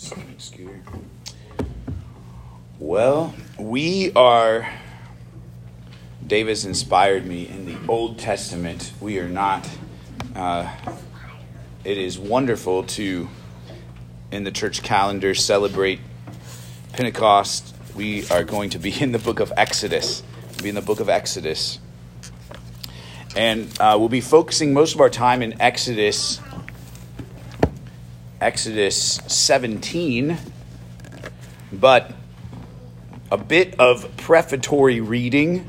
Scooter. Well, we are. Davis inspired me in the Old Testament. We are not. Uh, it is wonderful to, in the church calendar, celebrate Pentecost. We are going to be in the book of Exodus. We'll be in the book of Exodus. And uh, we'll be focusing most of our time in Exodus Exodus 17, but a bit of prefatory reading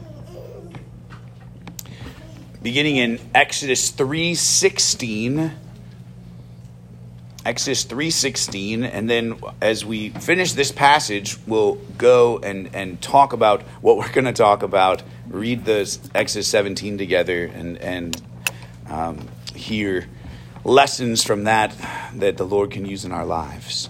beginning in Exodus 3:16 Exodus 3:16 and then as we finish this passage we'll go and and talk about what we're going to talk about read the Exodus 17 together and and um, hear lessons from that that the Lord can use in our lives.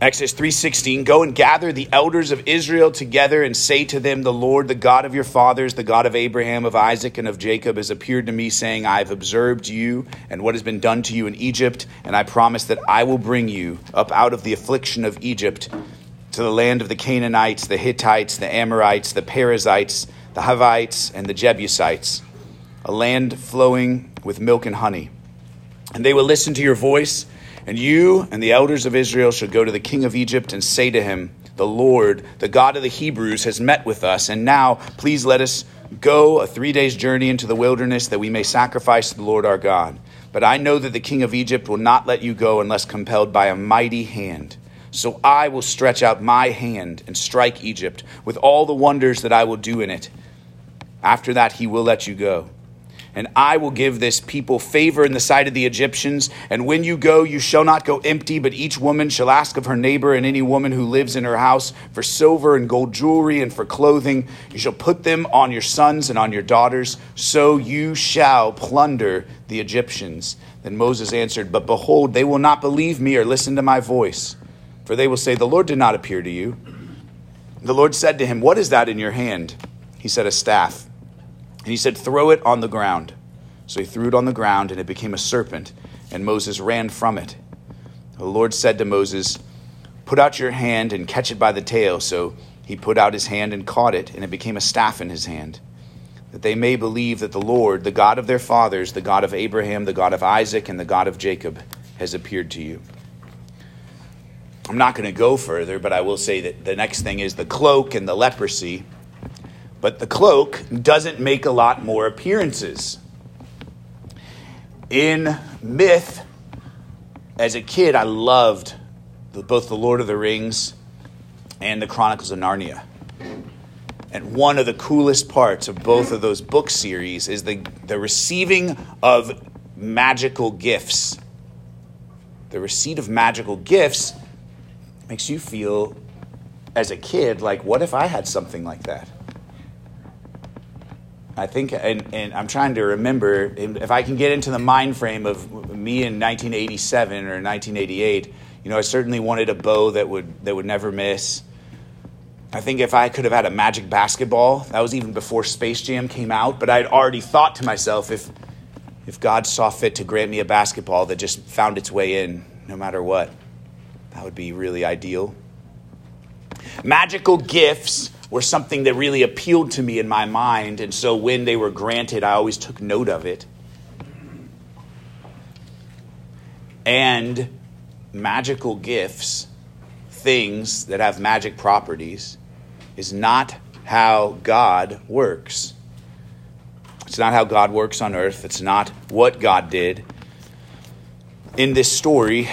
Exodus 3:16 Go and gather the elders of Israel together and say to them the Lord the God of your fathers the God of Abraham of Isaac and of Jacob has appeared to me saying I have observed you and what has been done to you in Egypt and I promise that I will bring you up out of the affliction of Egypt to the land of the Canaanites the Hittites the Amorites the Perizzites the Hivites and the Jebusites a land flowing with milk and honey and they will listen to your voice and you and the elders of Israel shall go to the king of Egypt and say to him, The Lord, the God of the Hebrews, has met with us. And now, please let us go a three days' journey into the wilderness that we may sacrifice to the Lord our God. But I know that the king of Egypt will not let you go unless compelled by a mighty hand. So I will stretch out my hand and strike Egypt with all the wonders that I will do in it. After that, he will let you go and I will give this people favor in the sight of the Egyptians. And when you go, you shall not go empty, but each woman shall ask of her neighbor and any woman who lives in her house for silver and gold jewelry and for clothing. You shall put them on your sons and on your daughters, so you shall plunder the Egyptians. Then Moses answered, But behold, they will not believe me or listen to my voice, for they will say, The Lord did not appear to you. The Lord said to him, What is that in your hand? He said, A staff. And he said, Throw it on the ground. So he threw it on the ground, and it became a serpent, and Moses ran from it. The Lord said to Moses, Put out your hand and catch it by the tail. So he put out his hand and caught it, and it became a staff in his hand. That they may believe that the Lord, the God of their fathers, the God of Abraham, the God of Isaac, and the God of Jacob, has appeared to you. I'm not going to go further, but I will say that the next thing is the cloak and the leprosy. But the cloak doesn't make a lot more appearances. In myth, as a kid, I loved both The Lord of the Rings and The Chronicles of Narnia. And one of the coolest parts of both of those book series is the, the receiving of magical gifts. The receipt of magical gifts makes you feel, as a kid, like, what if I had something like that? I think, and, and I'm trying to remember if I can get into the mind frame of me in 1987 or 1988. You know, I certainly wanted a bow that would that would never miss. I think if I could have had a magic basketball, that was even before Space Jam came out. But I'd already thought to myself, if if God saw fit to grant me a basketball that just found its way in, no matter what, that would be really ideal. Magical gifts were something that really appealed to me in my mind. And so when they were granted, I always took note of it. And magical gifts, things that have magic properties, is not how God works. It's not how God works on earth. It's not what God did in this story.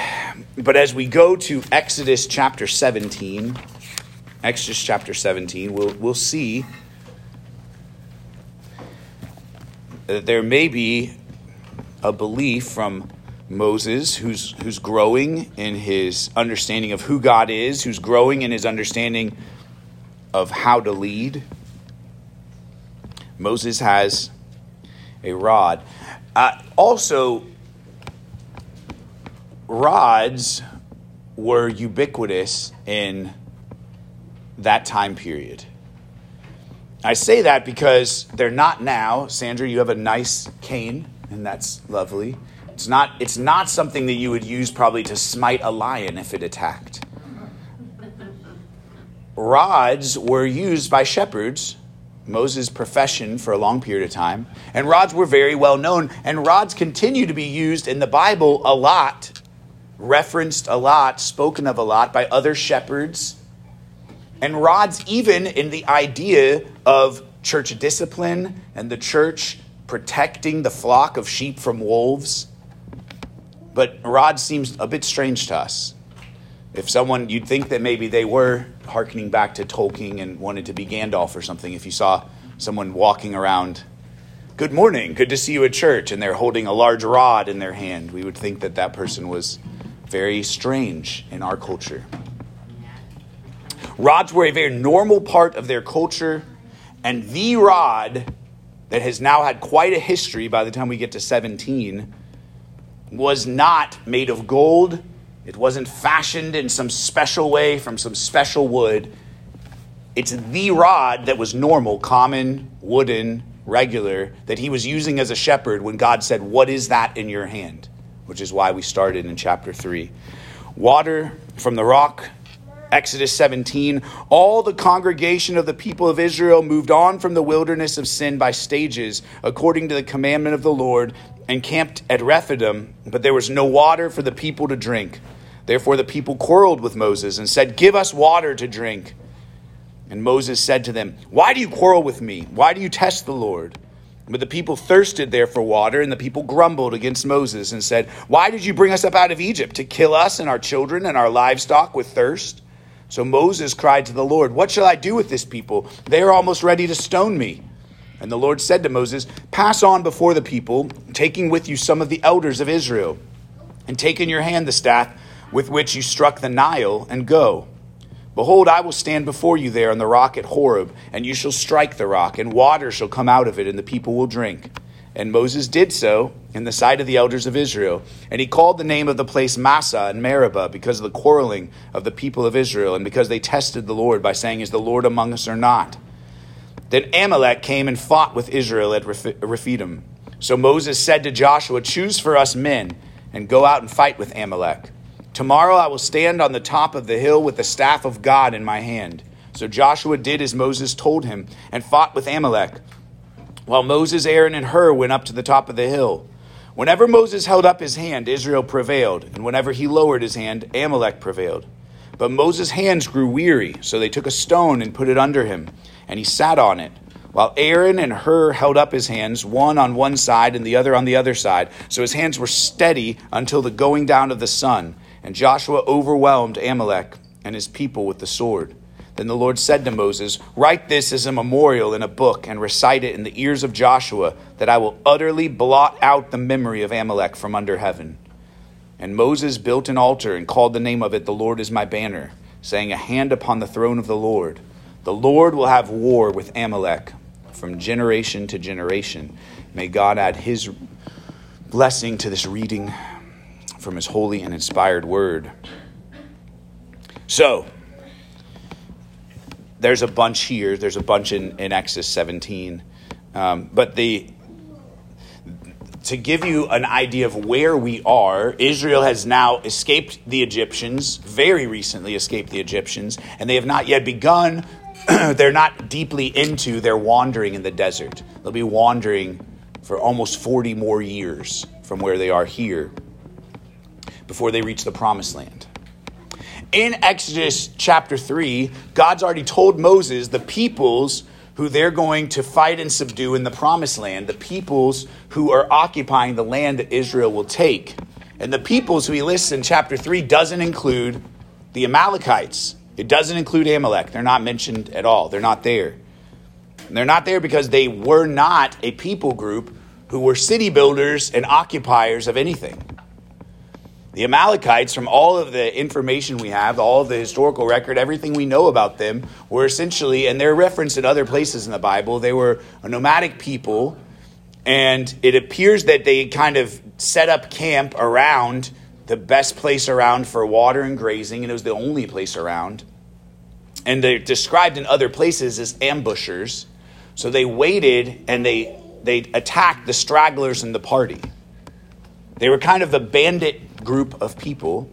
But as we go to Exodus chapter 17, Exodus chapter 17, we'll, we'll see that there may be a belief from Moses who's, who's growing in his understanding of who God is, who's growing in his understanding of how to lead. Moses has a rod. Uh, also, rods were ubiquitous in that time period. I say that because they're not now. Sandra, you have a nice cane, and that's lovely. It's not, it's not something that you would use probably to smite a lion if it attacked. Rods were used by shepherds, Moses' profession for a long period of time, and rods were very well known, and rods continue to be used in the Bible a lot, referenced a lot, spoken of a lot by other shepherds, and rods even in the idea of church discipline and the church protecting the flock of sheep from wolves. But rod seems a bit strange to us. If someone, you'd think that maybe they were harkening back to Tolkien and wanted to be Gandalf or something. If you saw someone walking around, good morning, good to see you at church, and they're holding a large rod in their hand, we would think that that person was very strange in our culture. Rods were a very normal part of their culture, and the rod that has now had quite a history by the time we get to 17 was not made of gold. It wasn't fashioned in some special way from some special wood. It's the rod that was normal, common, wooden, regular, that he was using as a shepherd when God said, What is that in your hand? Which is why we started in chapter 3. Water from the rock Exodus 17, all the congregation of the people of Israel moved on from the wilderness of sin by stages, according to the commandment of the Lord, and camped at Rephidim, but there was no water for the people to drink. Therefore the people quarreled with Moses and said, Give us water to drink. And Moses said to them, Why do you quarrel with me? Why do you test the Lord? But the people thirsted there for water, and the people grumbled against Moses and said, Why did you bring us up out of Egypt? To kill us and our children and our livestock with thirst? So Moses cried to the Lord, What shall I do with this people? They are almost ready to stone me. And the Lord said to Moses, Pass on before the people, taking with you some of the elders of Israel, and take in your hand the staff with which you struck the Nile, and go. Behold, I will stand before you there on the rock at Horeb, and you shall strike the rock, and water shall come out of it, and the people will drink. And Moses did so in the sight of the elders of Israel. And he called the name of the place Massah and Meribah because of the quarreling of the people of Israel, and because they tested the Lord by saying, Is the Lord among us or not? Then Amalek came and fought with Israel at Rephidim. So Moses said to Joshua, Choose for us men, and go out and fight with Amalek. Tomorrow I will stand on the top of the hill with the staff of God in my hand. So Joshua did as Moses told him, and fought with Amalek while Moses, Aaron, and Hur went up to the top of the hill. Whenever Moses held up his hand, Israel prevailed, and whenever he lowered his hand, Amalek prevailed. But Moses' hands grew weary, so they took a stone and put it under him, and he sat on it. While Aaron and Hur held up his hands, one on one side and the other on the other side, so his hands were steady until the going down of the sun. And Joshua overwhelmed Amalek and his people with the sword. Then the Lord said to Moses, Write this as a memorial in a book and recite it in the ears of Joshua, that I will utterly blot out the memory of Amalek from under heaven. And Moses built an altar and called the name of it, The Lord is my banner, saying, A hand upon the throne of the Lord. The Lord will have war with Amalek from generation to generation. May God add his blessing to this reading from his holy and inspired word. So, there's a bunch here. There's a bunch in, in Exodus 17. Um, but the to give you an idea of where we are, Israel has now escaped the Egyptians, very recently escaped the Egyptians, and they have not yet begun. they're not deeply into their wandering in the desert. They'll be wandering for almost 40 more years from where they are here before they reach the promised land in Exodus chapter 3, God's already told Moses the peoples who they're going to fight and subdue in the promised land, the peoples who are occupying the land that Israel will take. And the peoples who he lists in chapter 3 doesn't include the Amalekites. It doesn't include Amalek. They're not mentioned at all. They're not there. And they're not there because they were not a people group who were city builders and occupiers of anything. The Amalekites, from all of the information we have, all of the historical record, everything we know about them, were essentially, and they're referenced in other places in the Bible, they were a nomadic people, and it appears that they kind of set up camp around the best place around for water and grazing, and it was the only place around. And they're described in other places as ambushers. So they waited and they, they attacked the stragglers in the party. They were kind of the bandit group of people.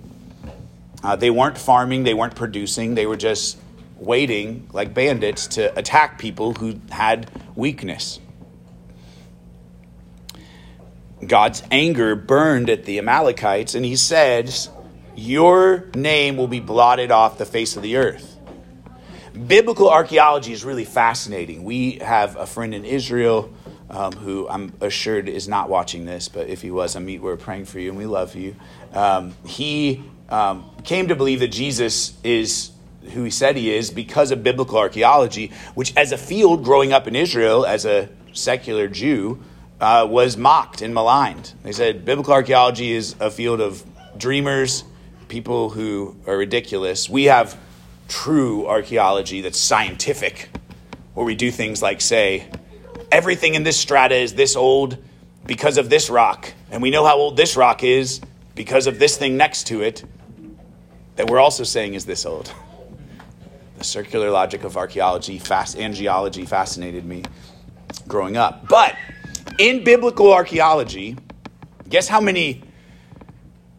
Uh, they weren't farming, they weren't producing, they were just waiting like bandits to attack people who had weakness. God's anger burned at the Amalekites, and he said, Your name will be blotted off the face of the earth. Biblical archaeology is really fascinating. We have a friend in Israel um, who I'm assured is not watching this, but if he was, Amit, we're praying for you and we love you. Um, he um, came to believe that Jesus is who he said he is because of biblical archaeology, which, as a field growing up in Israel as a secular Jew, uh, was mocked and maligned. They said biblical archaeology is a field of dreamers, people who are ridiculous. We have true archaeology that's scientific, where we do things like say, everything in this strata is this old because of this rock, and we know how old this rock is because of this thing next to it that we're also saying is this old. The circular logic of archaeology, fast, and geology fascinated me growing up. But in biblical archaeology, guess how many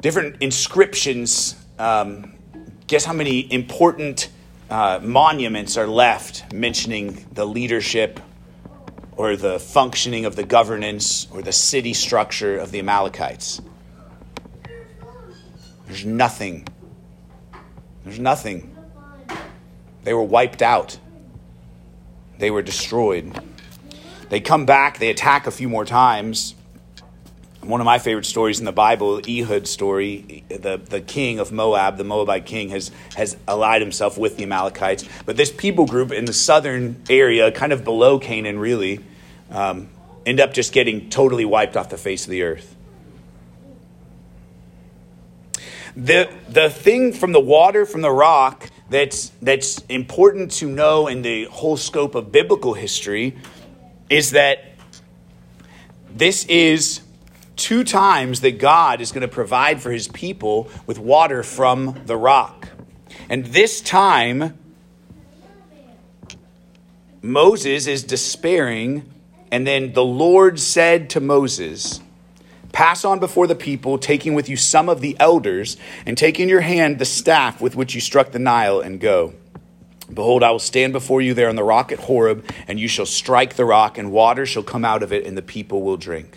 different inscriptions, um, guess how many important uh, monuments are left mentioning the leadership or the functioning of the governance or the city structure of the Amalekites? There's nothing. There's nothing. They were wiped out. They were destroyed. They come back, they attack a few more times. One of my favorite stories in the Bible, Ehud story, the, the king of Moab, the Moabite king, has, has allied himself with the Amalekites. But this people group in the southern area, kind of below Canaan, really, um, end up just getting totally wiped off the face of the earth. The, the thing from the water, from the rock, that's, that's important to know in the whole scope of biblical history is that this is two times that God is going to provide for his people with water from the rock. And this time, Moses is despairing, and then the Lord said to Moses, Pass on before the people, taking with you some of the elders, and take in your hand the staff with which you struck the Nile, and go. Behold, I will stand before you there on the rock at Horeb, and you shall strike the rock, and water shall come out of it, and the people will drink.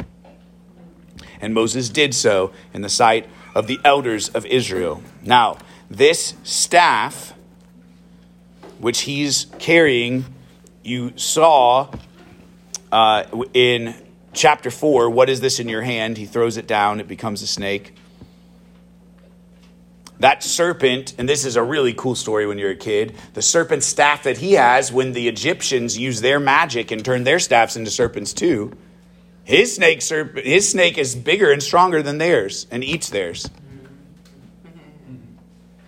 And Moses did so in the sight of the elders of Israel. Now, this staff, which he's carrying, you saw uh, in chapter 4, what is this in your hand? He throws it down, it becomes a snake. That serpent, and this is a really cool story when you're a kid, the serpent staff that he has when the Egyptians use their magic and turn their staffs into serpents too. His snake, his snake is bigger and stronger than theirs and eats theirs.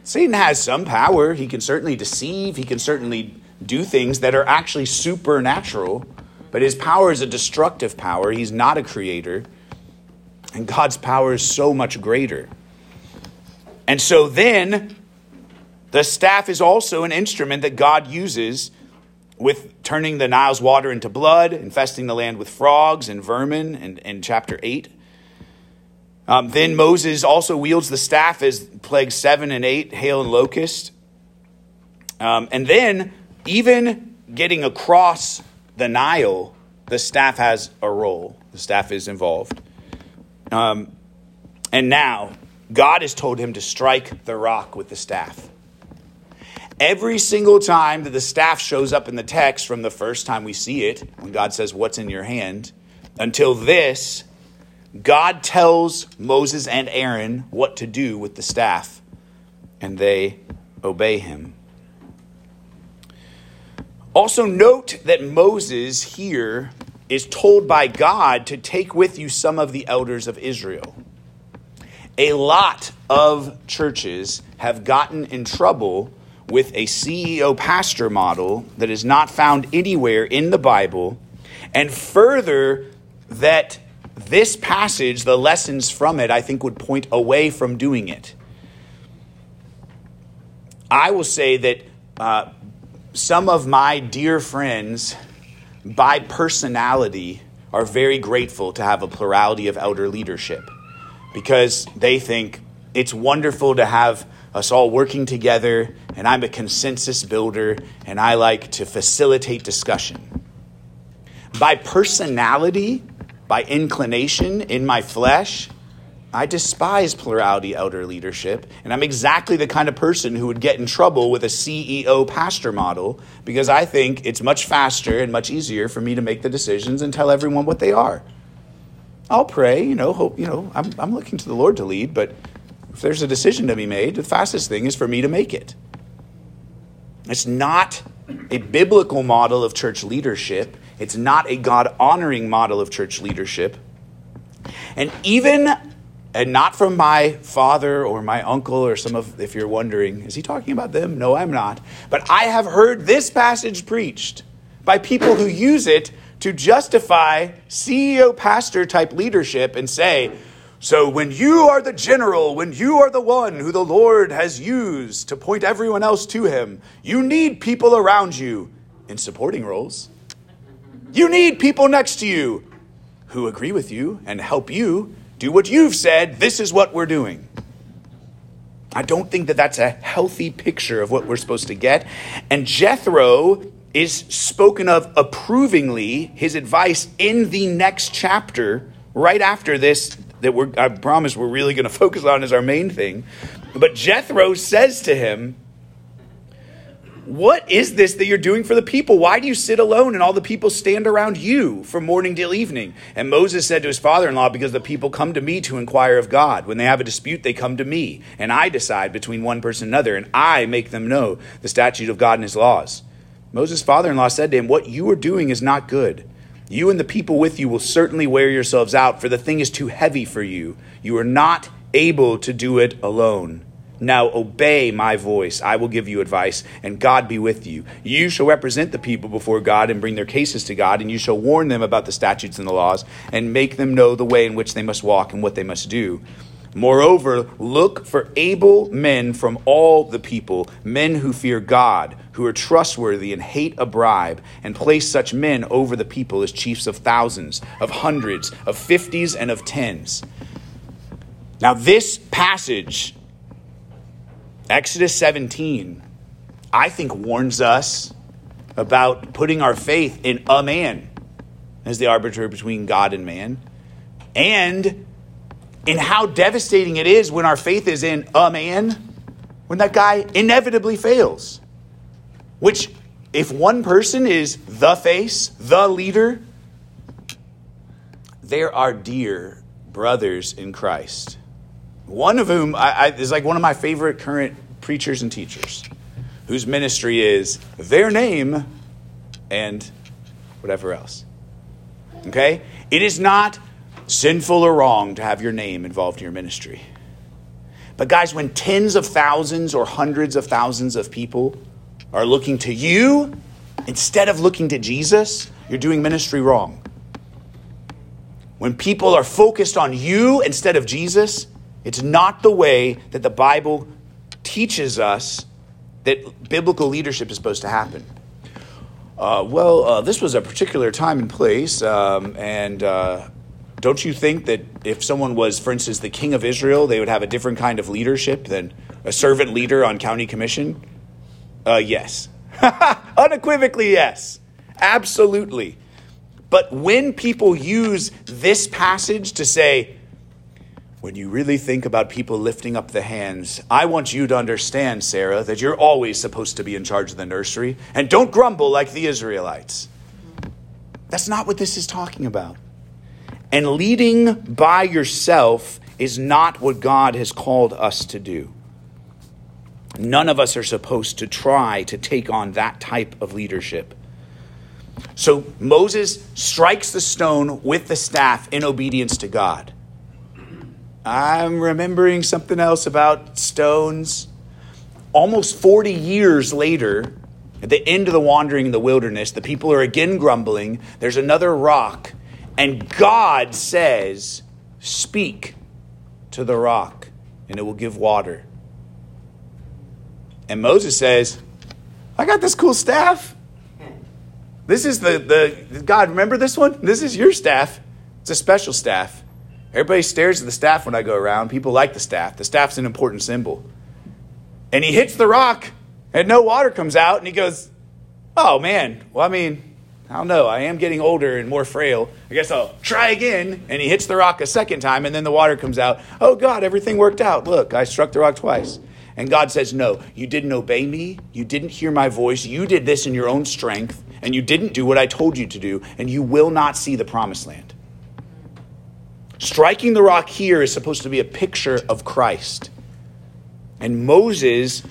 Satan has some power. He can certainly deceive, he can certainly do things that are actually supernatural. But his power is a destructive power. He's not a creator. And God's power is so much greater. And so then, the staff is also an instrument that God uses with turning the Nile's water into blood, infesting the land with frogs and vermin in, in chapter 8. Um, then Moses also wields the staff as plague 7 and 8, hail and locust. Um, and then, even getting across the Nile, the staff has a role. The staff is involved. Um, and now, God has told him to strike the rock with the staff. Every single time that the staff shows up in the text, from the first time we see it, when God says, What's in your hand, until this, God tells Moses and Aaron what to do with the staff, and they obey him. Also, note that Moses here is told by God to take with you some of the elders of Israel. A lot of churches have gotten in trouble with a CEO pastor model that is not found anywhere in the Bible, and further, that this passage, the lessons from it, I think would point away from doing it. I will say that uh, some of my dear friends, by personality, are very grateful to have a plurality of elder leadership because they think it's wonderful to have us all working together, and I'm a consensus builder, and I like to facilitate discussion. By personality, by inclination in my flesh, I despise plurality elder leadership, and I'm exactly the kind of person who would get in trouble with a CEO pastor model because I think it's much faster and much easier for me to make the decisions and tell everyone what they are. I'll pray, you know, hope, you know, I'm, I'm looking to the Lord to lead, but if there's a decision to be made, the fastest thing is for me to make it. It's not a biblical model of church leadership. It's not a God honoring model of church leadership. And even, and not from my father or my uncle or some of, if you're wondering, is he talking about them? No, I'm not. But I have heard this passage preached by people who use it to justify CEO pastor type leadership and say, so when you are the general, when you are the one who the Lord has used to point everyone else to him, you need people around you in supporting roles. You need people next to you who agree with you and help you do what you've said. This is what we're doing. I don't think that that's a healthy picture of what we're supposed to get. And Jethro is spoken of approvingly, his advice in the next chapter, right after this, that we're, I promise we're really going to focus on as our main thing. But Jethro says to him, What is this that you're doing for the people? Why do you sit alone and all the people stand around you from morning till evening? And Moses said to his father in law, Because the people come to me to inquire of God. When they have a dispute, they come to me, and I decide between one person and another, and I make them know the statute of God and his laws. Moses' father in law said to him, What you are doing is not good. You and the people with you will certainly wear yourselves out, for the thing is too heavy for you. You are not able to do it alone. Now obey my voice. I will give you advice, and God be with you. You shall represent the people before God and bring their cases to God, and you shall warn them about the statutes and the laws, and make them know the way in which they must walk and what they must do. Moreover, look for able men from all the people, men who fear God, who are trustworthy and hate a bribe, and place such men over the people as chiefs of thousands, of hundreds, of fifties, and of tens. Now, this passage, Exodus 17, I think warns us about putting our faith in a man as the arbiter between God and man, and in how devastating it is when our faith is in a man, when that guy inevitably fails. Which, if one person is the face, the leader, there are dear brothers in Christ. One of whom I, I, is like one of my favorite current preachers and teachers, whose ministry is their name and whatever else. Okay? It is not sinful or wrong to have your name involved in your ministry. But, guys, when tens of thousands or hundreds of thousands of people are looking to you instead of looking to Jesus, you're doing ministry wrong. When people are focused on you instead of Jesus, it's not the way that the Bible teaches us that biblical leadership is supposed to happen. Uh, well, uh, this was a particular time and place, um, and uh, don't you think that if someone was, for instance, the king of Israel, they would have a different kind of leadership than a servant leader on county commission? Uh, yes. Unequivocally, yes. Absolutely. But when people use this passage to say, when you really think about people lifting up the hands, I want you to understand, Sarah, that you're always supposed to be in charge of the nursery, and don't grumble like the Israelites. That's not what this is talking about. And leading by yourself is not what God has called us to do. None of us are supposed to try to take on that type of leadership. So Moses strikes the stone with the staff in obedience to God. I'm remembering something else about stones. Almost 40 years later, at the end of the wandering in the wilderness, the people are again grumbling. There's another rock and God says, Speak to the rock, and it will give water. And Moses says, I got this cool staff. This is the, the God, remember this one? This is your staff. It's a special staff. Everybody stares at the staff when I go around. People like the staff. The staff's an important symbol. And he hits the rock, and no water comes out, and he goes, Oh man, well, I mean, I don't know. I am getting older and more frail. I guess I'll try again. And he hits the rock a second time, and then the water comes out. Oh, God, everything worked out. Look, I struck the rock twice. And God says, No, you didn't obey me. You didn't hear my voice. You did this in your own strength, and you didn't do what I told you to do, and you will not see the promised land. Striking the rock here is supposed to be a picture of Christ. And Moses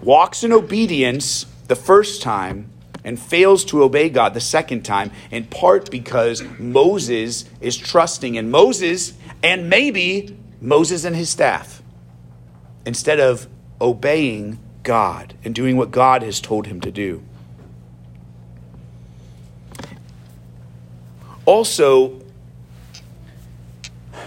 walks in obedience the first time and fails to obey God the second time, in part because Moses is trusting in Moses and maybe Moses and his staff instead of obeying God and doing what God has told him to do. Also,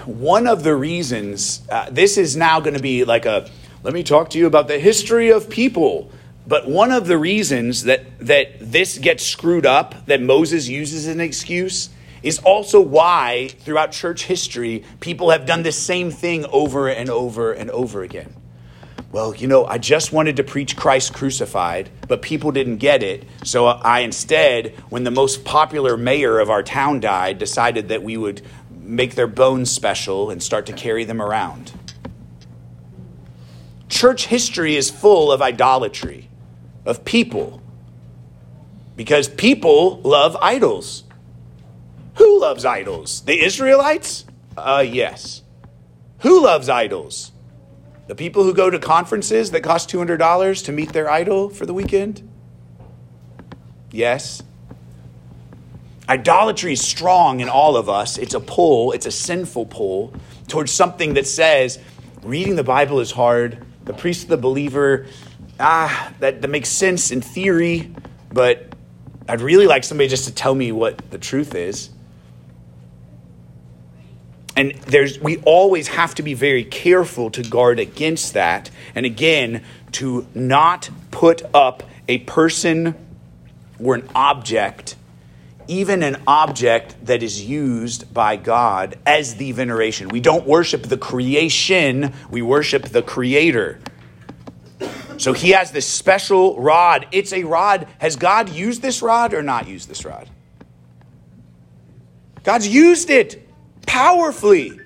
one of the reasons, uh, this is now going to be like a, let me talk to you about the history of people but one of the reasons that, that this gets screwed up, that Moses uses an excuse, is also why throughout church history people have done the same thing over and over and over again. Well, you know, I just wanted to preach Christ crucified, but people didn't get it. So I instead, when the most popular mayor of our town died, decided that we would make their bones special and start to carry them around. Church history is full of idolatry of people. Because people love idols. Who loves idols? The Israelites? Uh, yes. Who loves idols? The people who go to conferences that cost $200 to meet their idol for the weekend? Yes. Idolatry is strong in all of us. It's a pull, it's a sinful pull towards something that says reading the Bible is hard. The priest of the believer ah, that, that makes sense in theory, but I'd really like somebody just to tell me what the truth is. And there's we always have to be very careful to guard against that. And again, to not put up a person or an object, even an object that is used by God as the veneration. We don't worship the creation, we worship the creator. So he has this special rod. It's a rod. Has God used this rod or not used this rod? God's used it powerfully.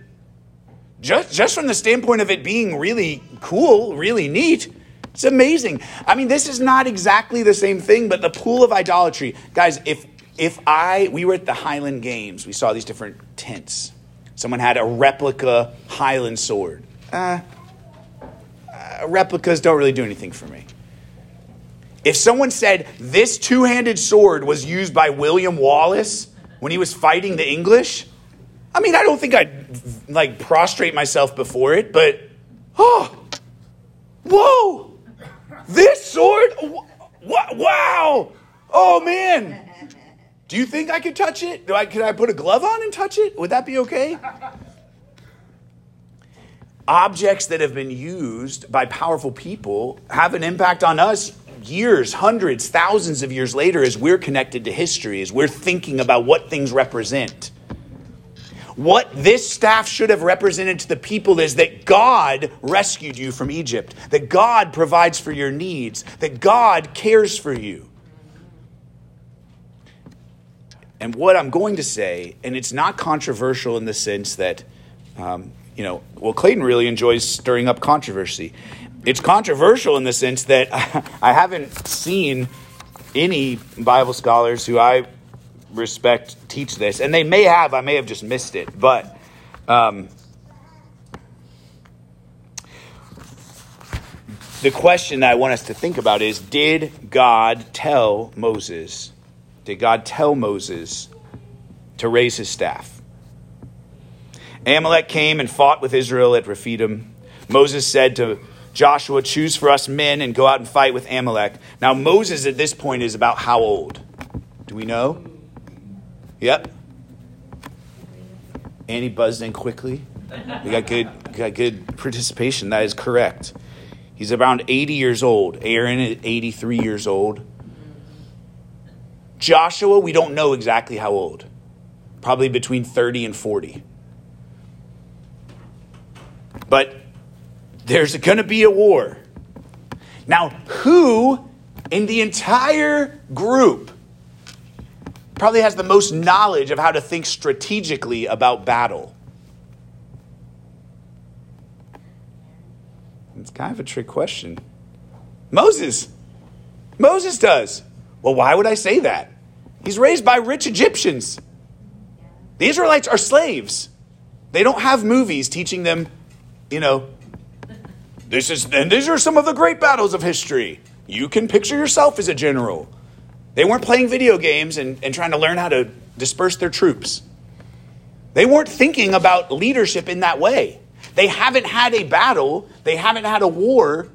Just, just from the standpoint of it being really cool, really neat, it's amazing. I mean, this is not exactly the same thing, but the pool of idolatry. Guys, if if I we were at the Highland Games, we saw these different tents. Someone had a replica Highland sword. Uh, replicas don't really do anything for me. If someone said this two handed sword was used by William Wallace when he was fighting the English, I mean, I don't think I'd like prostrate myself before it, but oh, whoa, this sword, wow, oh man. Do you think I could touch it? Do I, could I put a glove on and touch it? Would that be okay? objects that have been used by powerful people have an impact on us years, hundreds, thousands of years later as we're connected to history, as we're thinking about what things represent. What this staff should have represented to the people is that God rescued you from Egypt, that God provides for your needs, that God cares for you. And what I'm going to say, and it's not controversial in the sense that um, you know, well, Clayton really enjoys stirring up controversy. It's controversial in the sense that I haven't seen any Bible scholars who I respect teach this, and they may have. I may have just missed it, but. Um, the question that I want us to think about is Did God tell Moses? Did God tell Moses to raise his staff? Amalek came and fought with Israel at Rephidim. Moses said to Joshua, Choose for us men and go out and fight with Amalek. Now, Moses at this point is about how old? Do we know? Yep. Annie buzzed in quickly. We got good, got good participation. That is correct. He's around 80 years old. Aaron is 83 years old. Joshua, we don't know exactly how old. Probably between 30 and 40. But there's going to be a war. Now, who in the entire group probably has the most knowledge of how to think strategically about battle? It's kind of a trick question. Moses. Moses does. Well, why would I say that? He's raised by rich Egyptians. The Israelites are slaves. They don't have movies teaching them, you know, this is and these are some of the great battles of history. You can picture yourself as a general. They weren't playing video games and, and trying to learn how to disperse their troops. They weren't thinking about leadership in that way. They haven't had a battle, they haven't had a war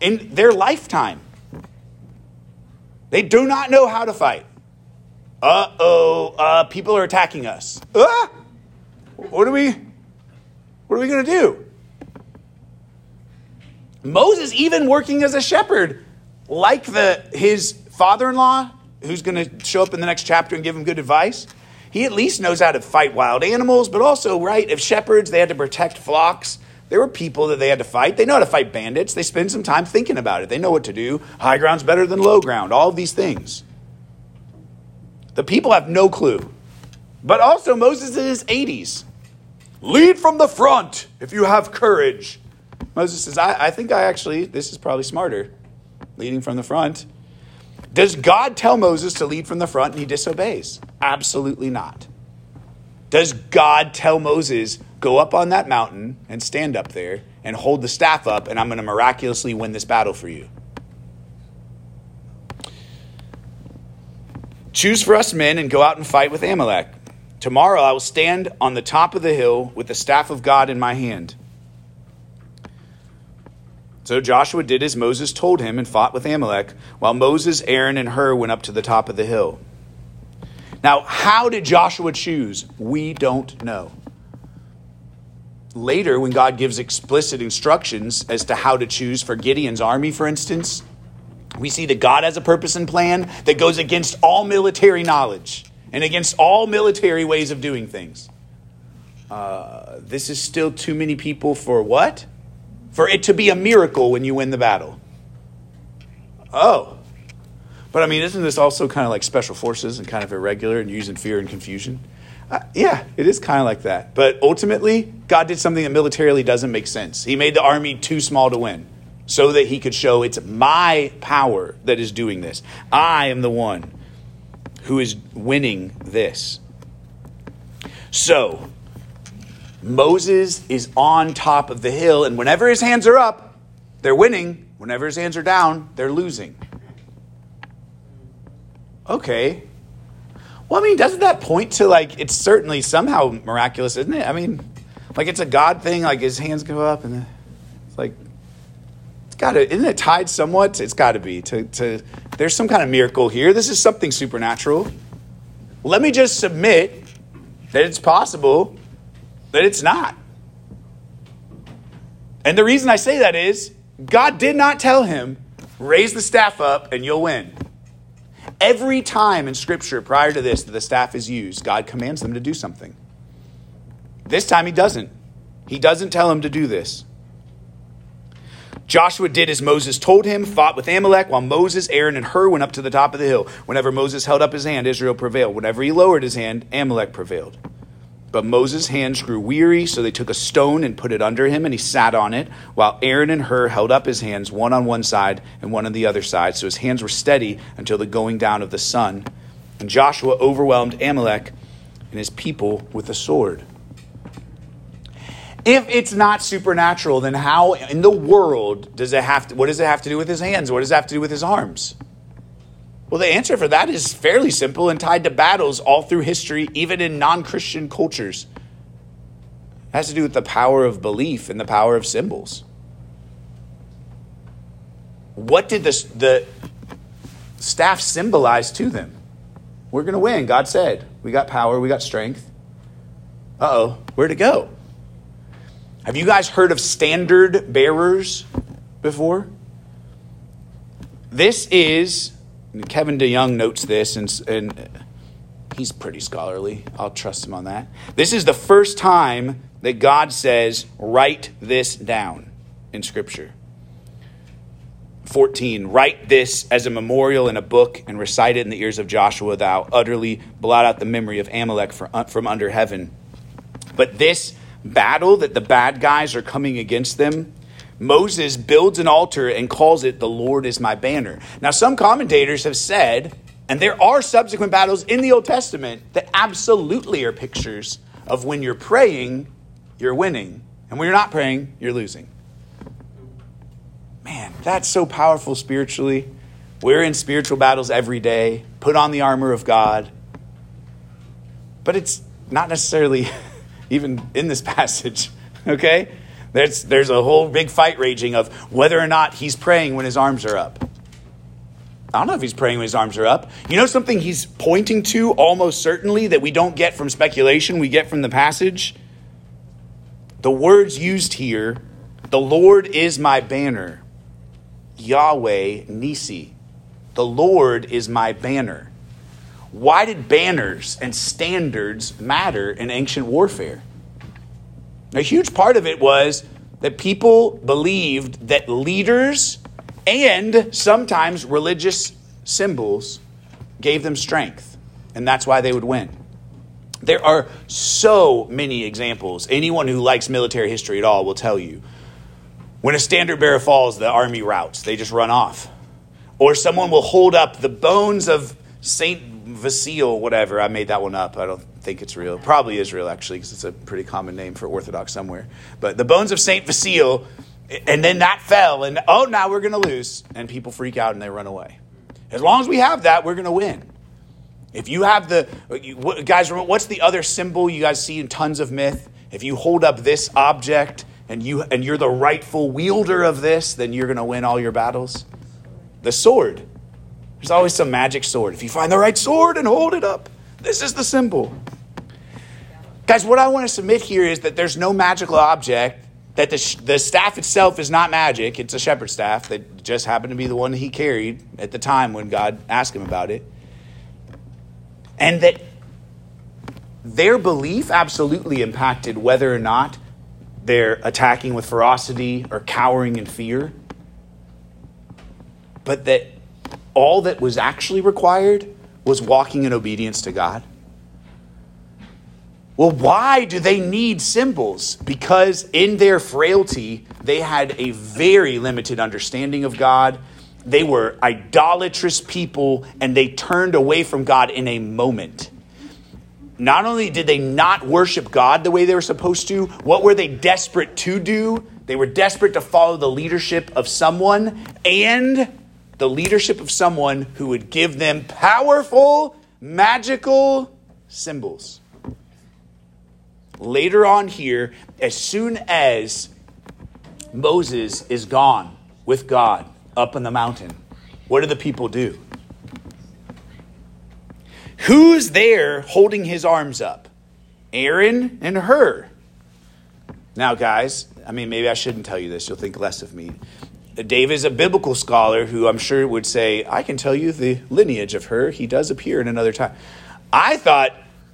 in their lifetime. They do not know how to fight. Uh oh, uh, people are attacking us. Ah! What are we? What are we going to do? Moses, even working as a shepherd, like the his father-in-law, who's going to show up in the next chapter and give him good advice, he at least knows how to fight wild animals, but also, right, if shepherds, they had to protect flocks. There were people that they had to fight. They know how to fight bandits. They spend some time thinking about it. They know what to do. High ground's better than low ground, all of these things. The people have no clue. But also, Moses is in his 80s. Lead from the front if you have courage. Moses says, I, I think I actually, this is probably smarter, leading from the front. Does God tell Moses to lead from the front and he disobeys? Absolutely not. Does God tell Moses, go up on that mountain and stand up there and hold the staff up, and I'm going to miraculously win this battle for you? Choose for us men and go out and fight with Amalek. Tomorrow I will stand on the top of the hill with the staff of God in my hand. So Joshua did as Moses told him and fought with Amalek, while Moses, Aaron, and Hur went up to the top of the hill. Now, how did Joshua choose? We don't know. Later, when God gives explicit instructions as to how to choose for Gideon's army, for instance, we see that God has a purpose and plan that goes against all military knowledge and against all military ways of doing things. Uh, this is still too many people for what? for it to be a miracle when you win the battle. Oh. But I mean, isn't this also kind of like special forces and kind of irregular and using fear and confusion? Uh, yeah, it is kind of like that. But ultimately, God did something that militarily doesn't make sense. He made the army too small to win so that he could show it's my power that is doing this. I am the one who is winning this. So, Moses is on top of the hill, and whenever his hands are up, they're winning. Whenever his hands are down, they're losing. Okay. Well, I mean, doesn't that point to like it's certainly somehow miraculous, isn't it? I mean, like it's a God thing, like his hands go up and it's like it's gotta isn't it tied somewhat? It's gotta be to, to there's some kind of miracle here. This is something supernatural. Let me just submit that it's possible that it's not. And the reason I say that is God did not tell him, raise the staff up and you'll win. Every time in Scripture prior to this that the staff is used, God commands them to do something. This time he doesn't. He doesn't tell him to do this. Joshua did as Moses told him, fought with Amalek, while Moses, Aaron, and Hur went up to the top of the hill. Whenever Moses held up his hand, Israel prevailed. Whenever he lowered his hand, Amalek prevailed. But Moses' hands grew weary, so they took a stone and put it under him, and he sat on it, while Aaron and Hur held up his hands, one on one side and one on the other side. So his hands were steady until the going down of the sun. And Joshua overwhelmed Amalek and his people with the sword. If it's not supernatural, then how in the world does it have to, what does it have to do with his hands? What does it have to do with his arms? Well, the answer for that is fairly simple and tied to battles all through history, even in non Christian cultures. It has to do with the power of belief and the power of symbols. What did the, the staff symbolize to them? We're going to win, God said. We got power, we got strength. Uh oh, where'd it go? Have you guys heard of standard bearers before? This is Kevin DeYoung notes this, and, and he's pretty scholarly. I'll trust him on that. This is the first time that God says, write this down in Scripture. 14 Write this as a memorial in a book and recite it in the ears of Joshua. Thou utterly blot out the memory of Amalek from under heaven. But this battle that the bad guys are coming against them, Moses builds an altar and calls it, The Lord is my banner. Now, some commentators have said, and there are subsequent battles in the Old Testament that absolutely are pictures of when you're praying, you're winning, and when you're not praying, you're losing. Man, that's so powerful spiritually. We're in spiritual battles every day. Put on the armor of God. But it's not necessarily even in this passage, okay? There's, there's a whole big fight raging of whether or not he's praying when his arms are up. I don't know if he's praying when his arms are up. You know something he's pointing to almost certainly that we don't get from speculation, we get from the passage? The words used here, the Lord is my banner. Yahweh Nissi. The Lord is my banner. Why did banners and standards matter in ancient warfare? A huge part of it was that people believed that leaders and sometimes religious symbols gave them strength, and that's why they would win. There are so many examples. Anyone who likes military history at all will tell you when a standard bearer falls, the army routs, they just run off. Or someone will hold up the bones of Saint Vasile, whatever. I made that one up. I don't think it's real. Probably is real, actually, because it's a pretty common name for Orthodox somewhere. But the bones of Saint Vasile, and then that fell, and oh, now we're going to lose. And people freak out and they run away. As long as we have that, we're going to win. If you have the, guys, what's the other symbol you guys see in tons of myth? If you hold up this object, and you and you're the rightful wielder of this, then you're going to win all your battles. The sword. There's always some magic sword. If you find the right sword and hold it up, this is the symbol. Guys, what I want to submit here is that there's no magical object, that the, the staff itself is not magic. It's a shepherd's staff that just happened to be the one he carried at the time when God asked him about it. And that their belief absolutely impacted whether or not they're attacking with ferocity or cowering in fear. But that all that was actually required was walking in obedience to God. Well, why do they need symbols? Because in their frailty, they had a very limited understanding of God. They were idolatrous people and they turned away from God in a moment not only did they not worship God the way they were supposed to, what were they desperate to do? They were desperate to follow the leadership of someone and the leadership of someone who would give them powerful, magical symbols. Later on here, as soon as Moses is gone with God up on the mountain, what do the people do? Who's there holding his arms up? Aaron and Hur. Now, guys, I mean, maybe I shouldn't tell you this. You'll think less of me. Dave is a biblical scholar who I'm sure would say, I can tell you the lineage of Hur. He does appear in another time. I thought,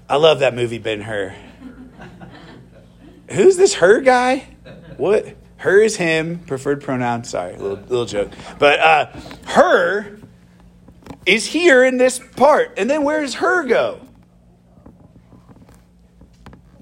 I love that movie, Ben Hur. Who's this Hur guy? What? Her is him, preferred pronoun. Sorry, little, little joke. But uh, Hur is here in this part. And then where does Hur go?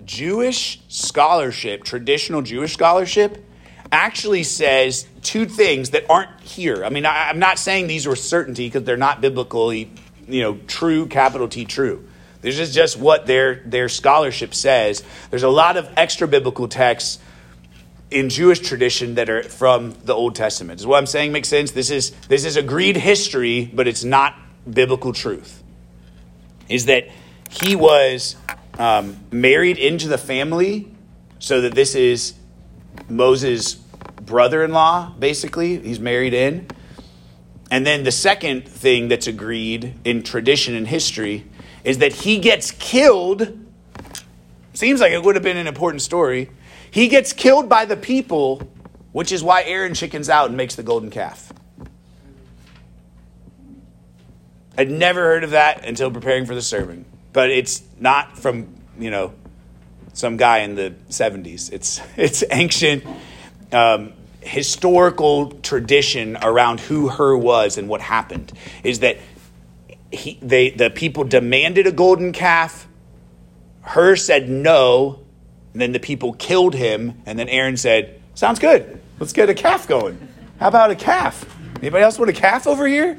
Jewish scholarship, traditional Jewish scholarship, actually says two things that aren't here. I mean, I, am not saying these are certainty because they're not biblically, you know, true, capital T true. This is just what their, their scholarship says. There's a lot of extra biblical texts in Jewish tradition that are from the Old Testament. Is what I'm saying make sense? This is this is agreed history, but it's not biblical truth. Is that he was um, married into the family, so that this is Moses' brother-in-law. Basically, he's married in. And then the second thing that's agreed in tradition and history is that he gets killed. Seems like it would have been an important story he gets killed by the people, which is why Aaron chickens out and makes the golden calf. I'd never heard of that until preparing for the sermon, but it's not from, you know, some guy in the 70s. It's, it's ancient um, historical tradition around who Hur was and what happened. Is that he, they, the people demanded a golden calf. Hur said no. And then the people killed him. And then Aaron said, Sounds good. Let's get a calf going. How about a calf? Anybody else want a calf over here?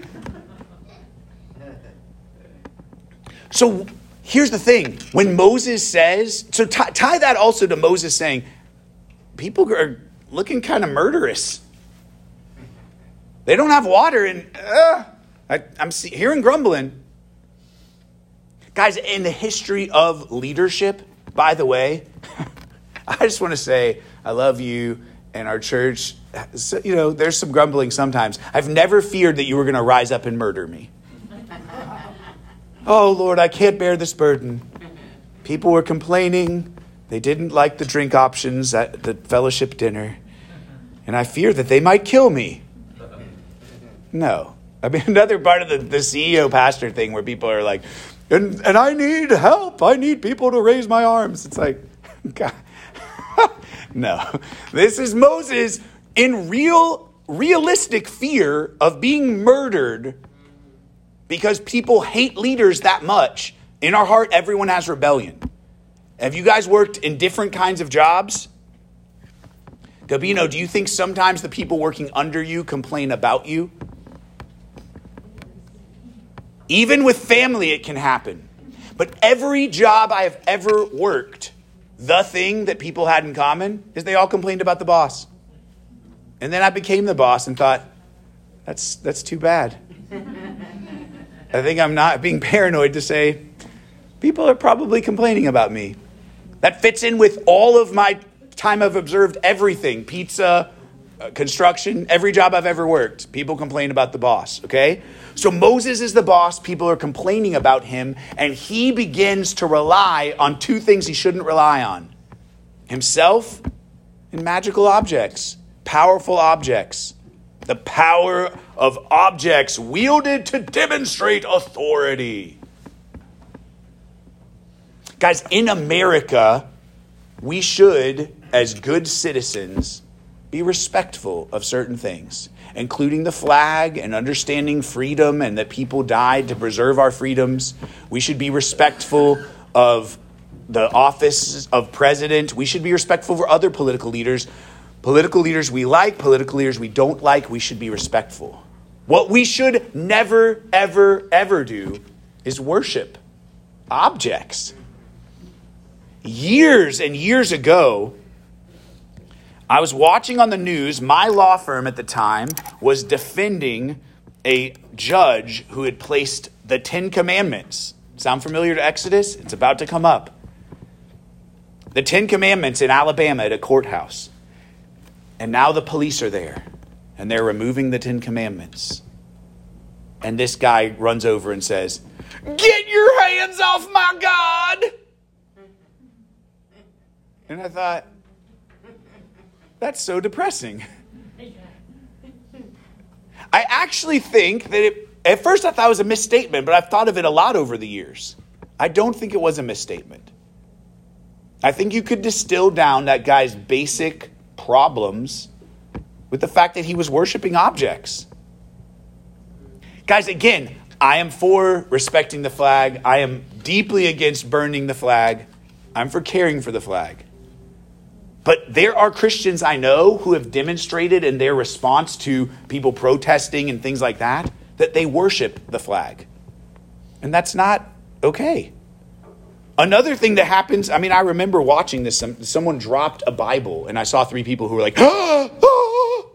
So here's the thing when Moses says, so tie, tie that also to Moses saying, people are looking kind of murderous. They don't have water, and uh, I, am hearing grumbling. Guys, in the history of leadership, by the way, I just want to say I love you and our church. So, you know, there's some grumbling sometimes. I've never feared that you were going to rise up and murder me. Oh, Lord, I can't bear this burden. People were complaining. They didn't like the drink options at the fellowship dinner. And I fear that they might kill me. No. I mean, another part of the, the CEO pastor thing where people are like, and, and I need help. I need people to raise my arms. It's like, God. no. This is Moses in real, realistic fear of being murdered because people hate leaders that much. In our heart, everyone has rebellion. Have you guys worked in different kinds of jobs? Gabino, do you think sometimes the people working under you complain about you? Even with family, it can happen. But every job I have ever worked, the thing that people had in common is they all complained about the boss. And then I became the boss and thought, that's, that's too bad. I think I'm not being paranoid to say people are probably complaining about me. That fits in with all of my time I've observed everything pizza, uh, construction, every job I've ever worked. People complain about the boss, okay? So Moses is the boss, people are complaining about him, and he begins to rely on two things he shouldn't rely on himself and magical objects, powerful objects the power of objects wielded to demonstrate authority. Guys, in America, we should, as good citizens, be respectful of certain things, including the flag and understanding freedom and that people died to preserve our freedoms. We should be respectful of the office of president. We should be respectful for other political leaders. Political leaders we like, political leaders we don't like, we should be respectful. What we should never, ever, ever do is worship objects. Years and years ago, I was watching on the news, my law firm at the time was defending a judge who had placed the Ten Commandments. Sound familiar to Exodus? It's about to come up. The Ten Commandments in Alabama at a courthouse. And now the police are there and they're removing the Ten Commandments. And this guy runs over and says, Get your hands off my God! And I thought, that's so depressing. I actually think that it, at first I thought it was a misstatement, but I've thought of it a lot over the years. I don't think it was a misstatement. I think you could distill down that guy's basic problems with the fact that he was worshiping objects. Guys, again, I am for respecting the flag. I am deeply against burning the flag. I'm for caring for the flag. But there are Christians I know who have demonstrated in their response to people protesting and things like that that they worship the flag. And that's not okay. Another thing that happens, I mean, I remember watching this. Some, someone dropped a Bible, and I saw three people who were like, ah, ah,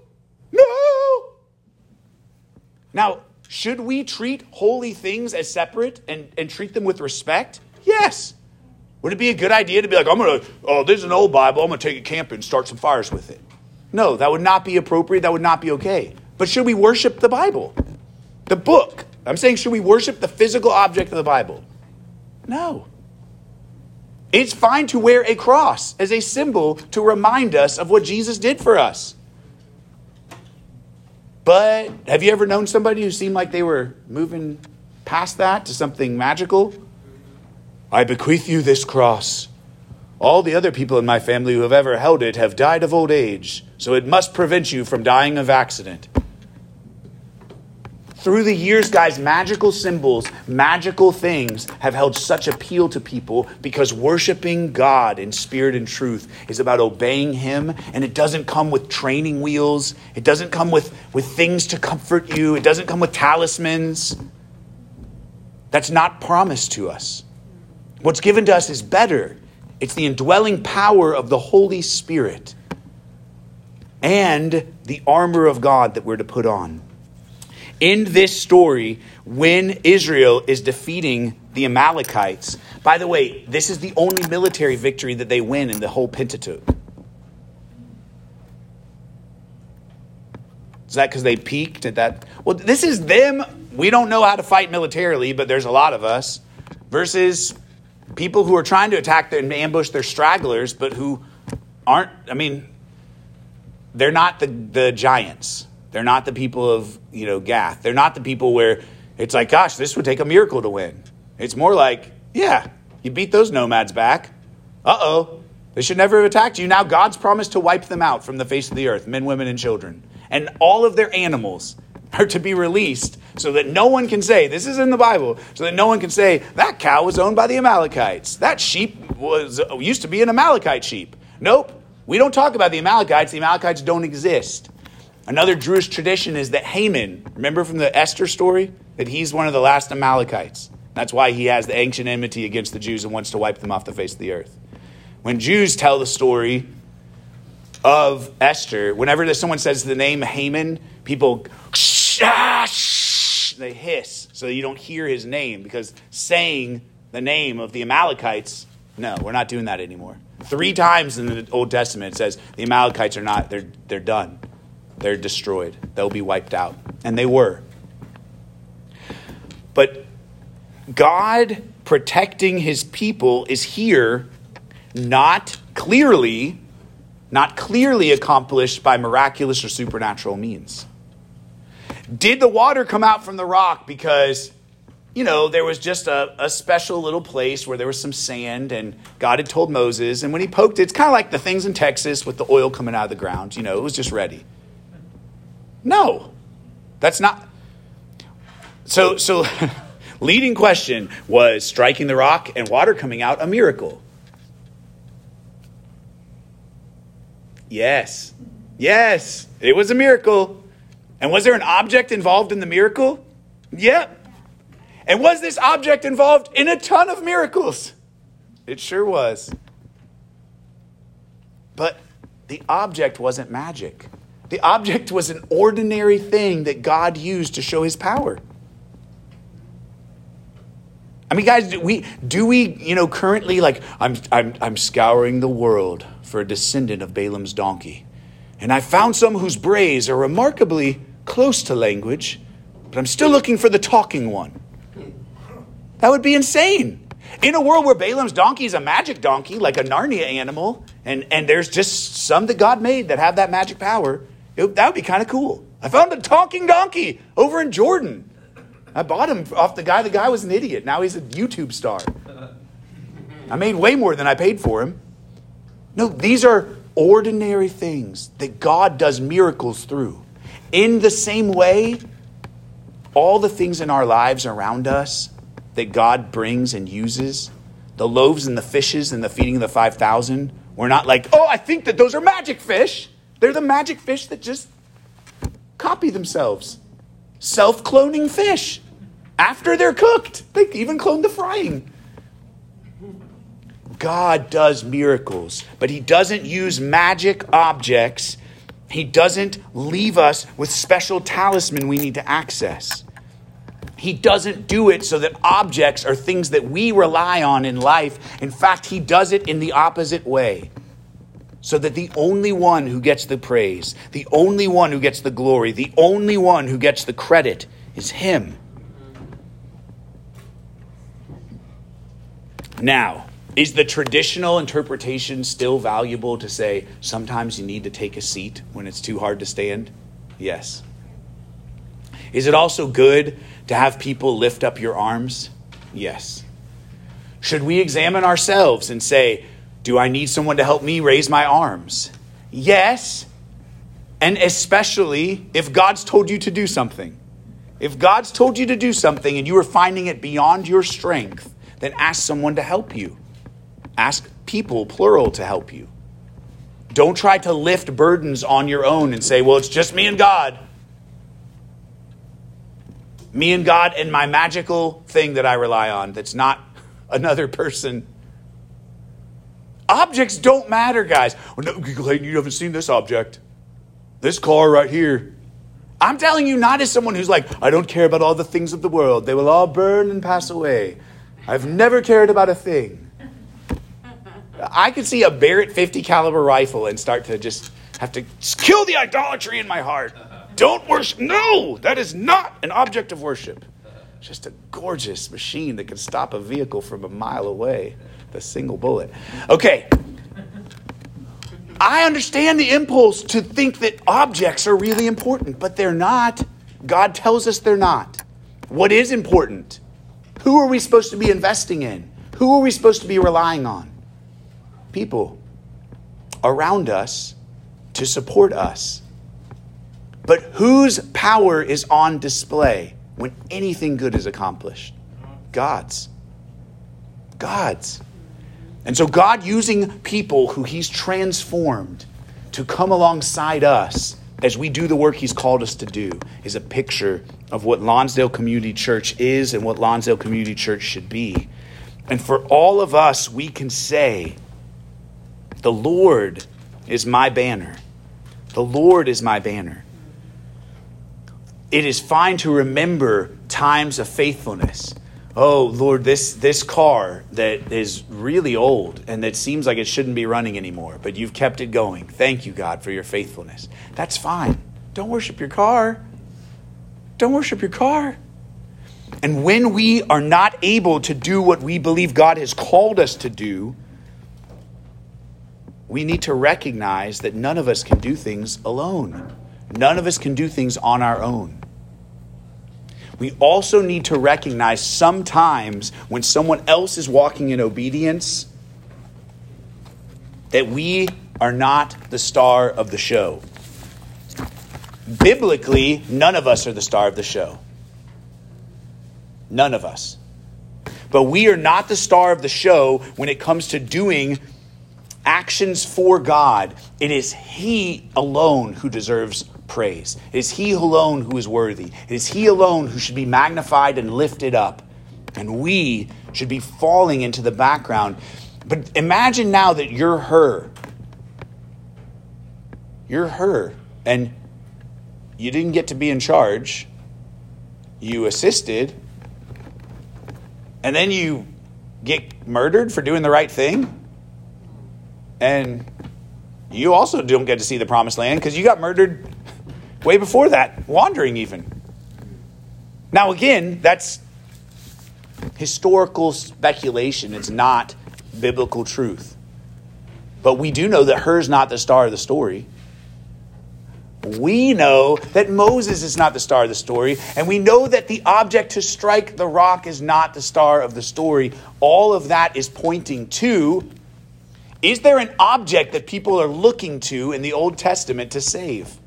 no. Now, should we treat holy things as separate and, and treat them with respect? Yes. Would it be a good idea to be like, I'm going to, oh, this is an old Bible, I'm going to take it camping and start some fires with it? No, that would not be appropriate. That would not be okay. But should we worship the Bible? The book. I'm saying, should we worship the physical object of the Bible? No. It's fine to wear a cross as a symbol to remind us of what Jesus did for us. But have you ever known somebody who seemed like they were moving past that to something magical? I bequeath you this cross. All the other people in my family who have ever held it have died of old age, so it must prevent you from dying of accident. Through the years, guys, magical symbols, magical things have held such appeal to people because worshiping God in spirit and truth is about obeying Him, and it doesn't come with training wheels. It doesn't come with, with things to comfort you. It doesn't come with talismans. That's not promised to us. What's given to us is better. It's the indwelling power of the Holy Spirit and the armor of God that we're to put on in this story when Israel is defeating the Amalekites. By the way, this is the only military victory that they win in the whole Pentateuch. Is that because they peaked at that? Well, this is them. We don't know how to fight militarily, but there's a lot of us. Versus people who are trying to attack and ambush their stragglers, but who aren't, I mean, they're not the, the giants. They're not the people of, you know, Gath. They're not the people where it's like, gosh, this would take a miracle to win. It's more like, yeah, you beat those nomads back. Uh oh. They should never have attacked you. Now God's promised to wipe them out from the face of the earth, men, women, and children. And all of their animals are to be released so that no one can say, this is in the Bible, so that no one can say, that cow was owned by the Amalekites. That sheep was used to be an Amalekite sheep. Nope. We don't talk about the Amalekites. The Amalekites don't exist. Another Jewish tradition is that Haman, remember from the Esther story, that he's one of the last Amalekites. That's why he has the ancient enmity against the Jews and wants to wipe them off the face of the earth. When Jews tell the story of Esther, whenever someone says the name Haman, people they hiss so you don't hear his name because saying the name of the Amalekites, no, we're not doing that anymore. Three times in the Old Testament it says the Amalekites are not, they're, they're done. They're destroyed. They'll be wiped out. And they were. But God protecting his people is here not clearly not clearly accomplished by miraculous or supernatural means. Did the water come out from the rock because you know, there was just a, a special little place where there was some sand, and God had told Moses, and when he poked it, it's kind of like the things in Texas with the oil coming out of the ground. You know, it was just ready. No, that's not. So, so leading question was striking the rock and water coming out a miracle? Yes. Yes, it was a miracle. And was there an object involved in the miracle? Yep. And was this object involved in a ton of miracles? It sure was. But the object wasn't magic. The object was an ordinary thing that God used to show his power. I mean, guys, do we, do we you know, currently, like, I'm, I'm, I'm scouring the world for a descendant of Balaam's donkey. And I found some whose brays are remarkably close to language, but I'm still looking for the talking one. That would be insane. In a world where Balaam's donkey is a magic donkey, like a Narnia animal, and, and there's just some that God made that have that magic power, it, that would be kind of cool. I found a talking donkey over in Jordan. I bought him off the guy. The guy was an idiot. Now he's a YouTube star. I made way more than I paid for him. No, these are ordinary things that God does miracles through. In the same way, all the things in our lives around us that God brings and uses, the loaves and the fishes and the feeding of the 5,000, we're not like, oh, I think that those are magic fish. They're the magic fish that just copy themselves. Self cloning fish. After they're cooked, they even clone the frying. God does miracles, but He doesn't use magic objects. He doesn't leave us with special talisman we need to access. He doesn't do it so that objects are things that we rely on in life. In fact, He does it in the opposite way so that the only one who gets the praise, the only one who gets the glory, the only one who gets the credit is Him. Now, is the traditional interpretation still valuable to say sometimes you need to take a seat when it's too hard to stand? Yes. Is it also good to have people lift up your arms? Yes. Should we examine ourselves and say, Do I need someone to help me raise my arms? Yes. And especially if God's told you to do something. If God's told you to do something and you are finding it beyond your strength, then ask someone to help you. Ask people, plural, to help you. Don't try to lift burdens on your own and say, well, it's just me and God. Me and God and my magical thing that I rely on that's not another person. Objects don't matter, guys. Well, no, Clayton, you haven't seen this object. This car right here. I'm telling you, not as someone who's like, I don't care about all the things of the world. They will all burn and pass away. I've never cared about a thing. I could see a Barrett 50 caliber rifle and start to just have to kill the idolatry in my heart. Don't worship. No, that is not an object of worship. Just a gorgeous machine that can stop a vehicle from a mile away a single bullet. Okay. I understand the impulse to think that objects are really important, but they're not. God tells us they're not. What is important? Who are we supposed to be investing in? Who are we supposed to be relying on? People around us to support us. But whose power is on display when anything good is accomplished? God's. God's. And so, God using people who He's transformed to come alongside us as we do the work He's called us to do is a picture of what Lonsdale Community Church is and what Lonsdale Community Church should be. And for all of us, we can say, The Lord is my banner. The Lord is my banner. It is fine to remember times of faithfulness oh lord this this car that is really old and that seems like it shouldn't be running anymore but you've kept it going. Thank you god for your faithfulness. That's fine. Don't worship your car. Don't worship your car. And when we are not able to do what we believe god has called us to do we need to recognize that none of us can do things alone. None of us can do things on our own we also need to recognize sometimes when someone else is walking in obedience that we are not the star of the show. Biblically, none of us are the star of the show. None of us. But we are not the star of the show when it comes to doing actions for God. It is He alone who deserves praise. It is He alone who is worthy. It is He alone who should be magnified and lifted up. And we should be falling into the background. But imagine now that you're Hur. You're Hur. And you didn't get to be in charge. You assisted. And then you get murdered for doing the right thing. And you also don't get to see the promised land because you got murdered Way before that, wandering even. Now, again, that's historical speculation. It's not biblical truth. But we do know that Hur's not the star of the story. We know that Moses is not the star of the story, and we know that the object to strike the rock is not the star of the story. All of that is pointing to is there an object that people are looking to in the Old Testament to save?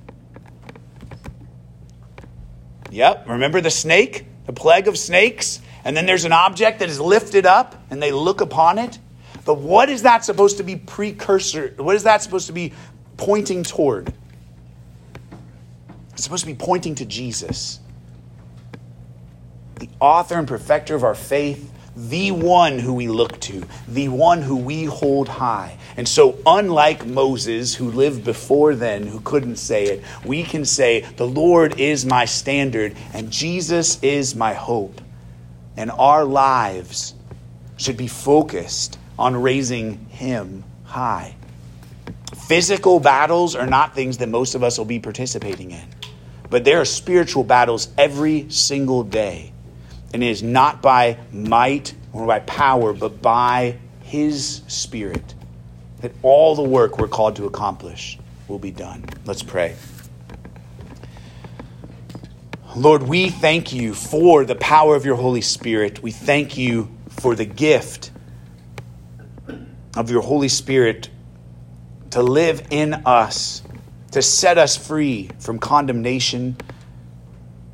Yep, remember the snake? The plague of snakes? And then there's an object that is lifted up and they look upon it. But what is that supposed to be precursor? What is that supposed to be pointing toward? It's supposed to be pointing to Jesus, the author and perfecter of our faith, the one who we look to, the one who we hold high. And so, unlike Moses, who lived before then, who couldn't say it, we can say, The Lord is my standard, and Jesus is my hope. And our lives should be focused on raising Him high. Physical battles are not things that most of us will be participating in, but there are spiritual battles every single day and it is not by might or by power, but by His Spirit that all the work we're called to accomplish will be done. Let's pray. Lord, we thank you for the power of your Holy Spirit. We thank you for the gift of your Holy Spirit to live in us, to set us free from condemnation,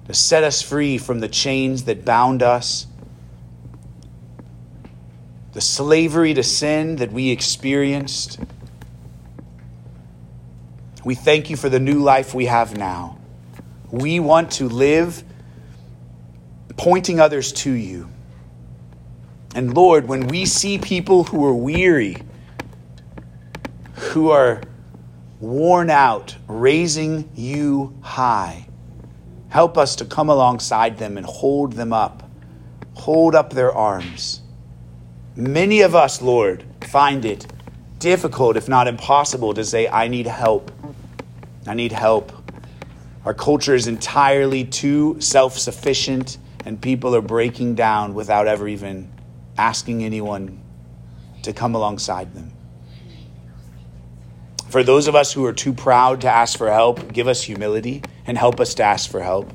to set us free from the chains that bound us, the slavery to sin that we experienced. We thank you for the new life we have now. We want to live pointing others to you. And Lord, when we see people who are weary, who are worn out, raising you high, help us to come alongside them and hold them up, hold up their arms. Many of us, Lord, find it difficult, if not impossible, to say, I need help. I need help. Our culture is entirely too self sufficient, and people are breaking down without ever even asking anyone to come alongside them. For those of us who are too proud to ask for help, give us humility and help us to ask for help.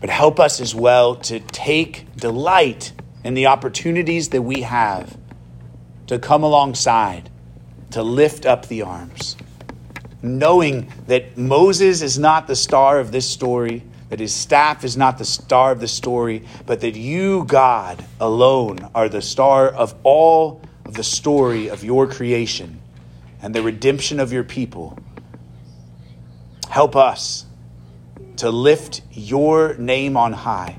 But help us as well to take delight in the opportunities that we have to come alongside, to lift up the arms, knowing that Moses is not the star of this story that his staff is not the star of the story, but that you, God, alone are the star of all of the story of your creation and the redemption of your people. Help us to lift your name on high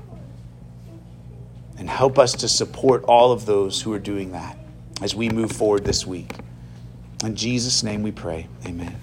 and help us to support all of those who are doing that as we move forward this week. In Jesus' name we pray. Amen.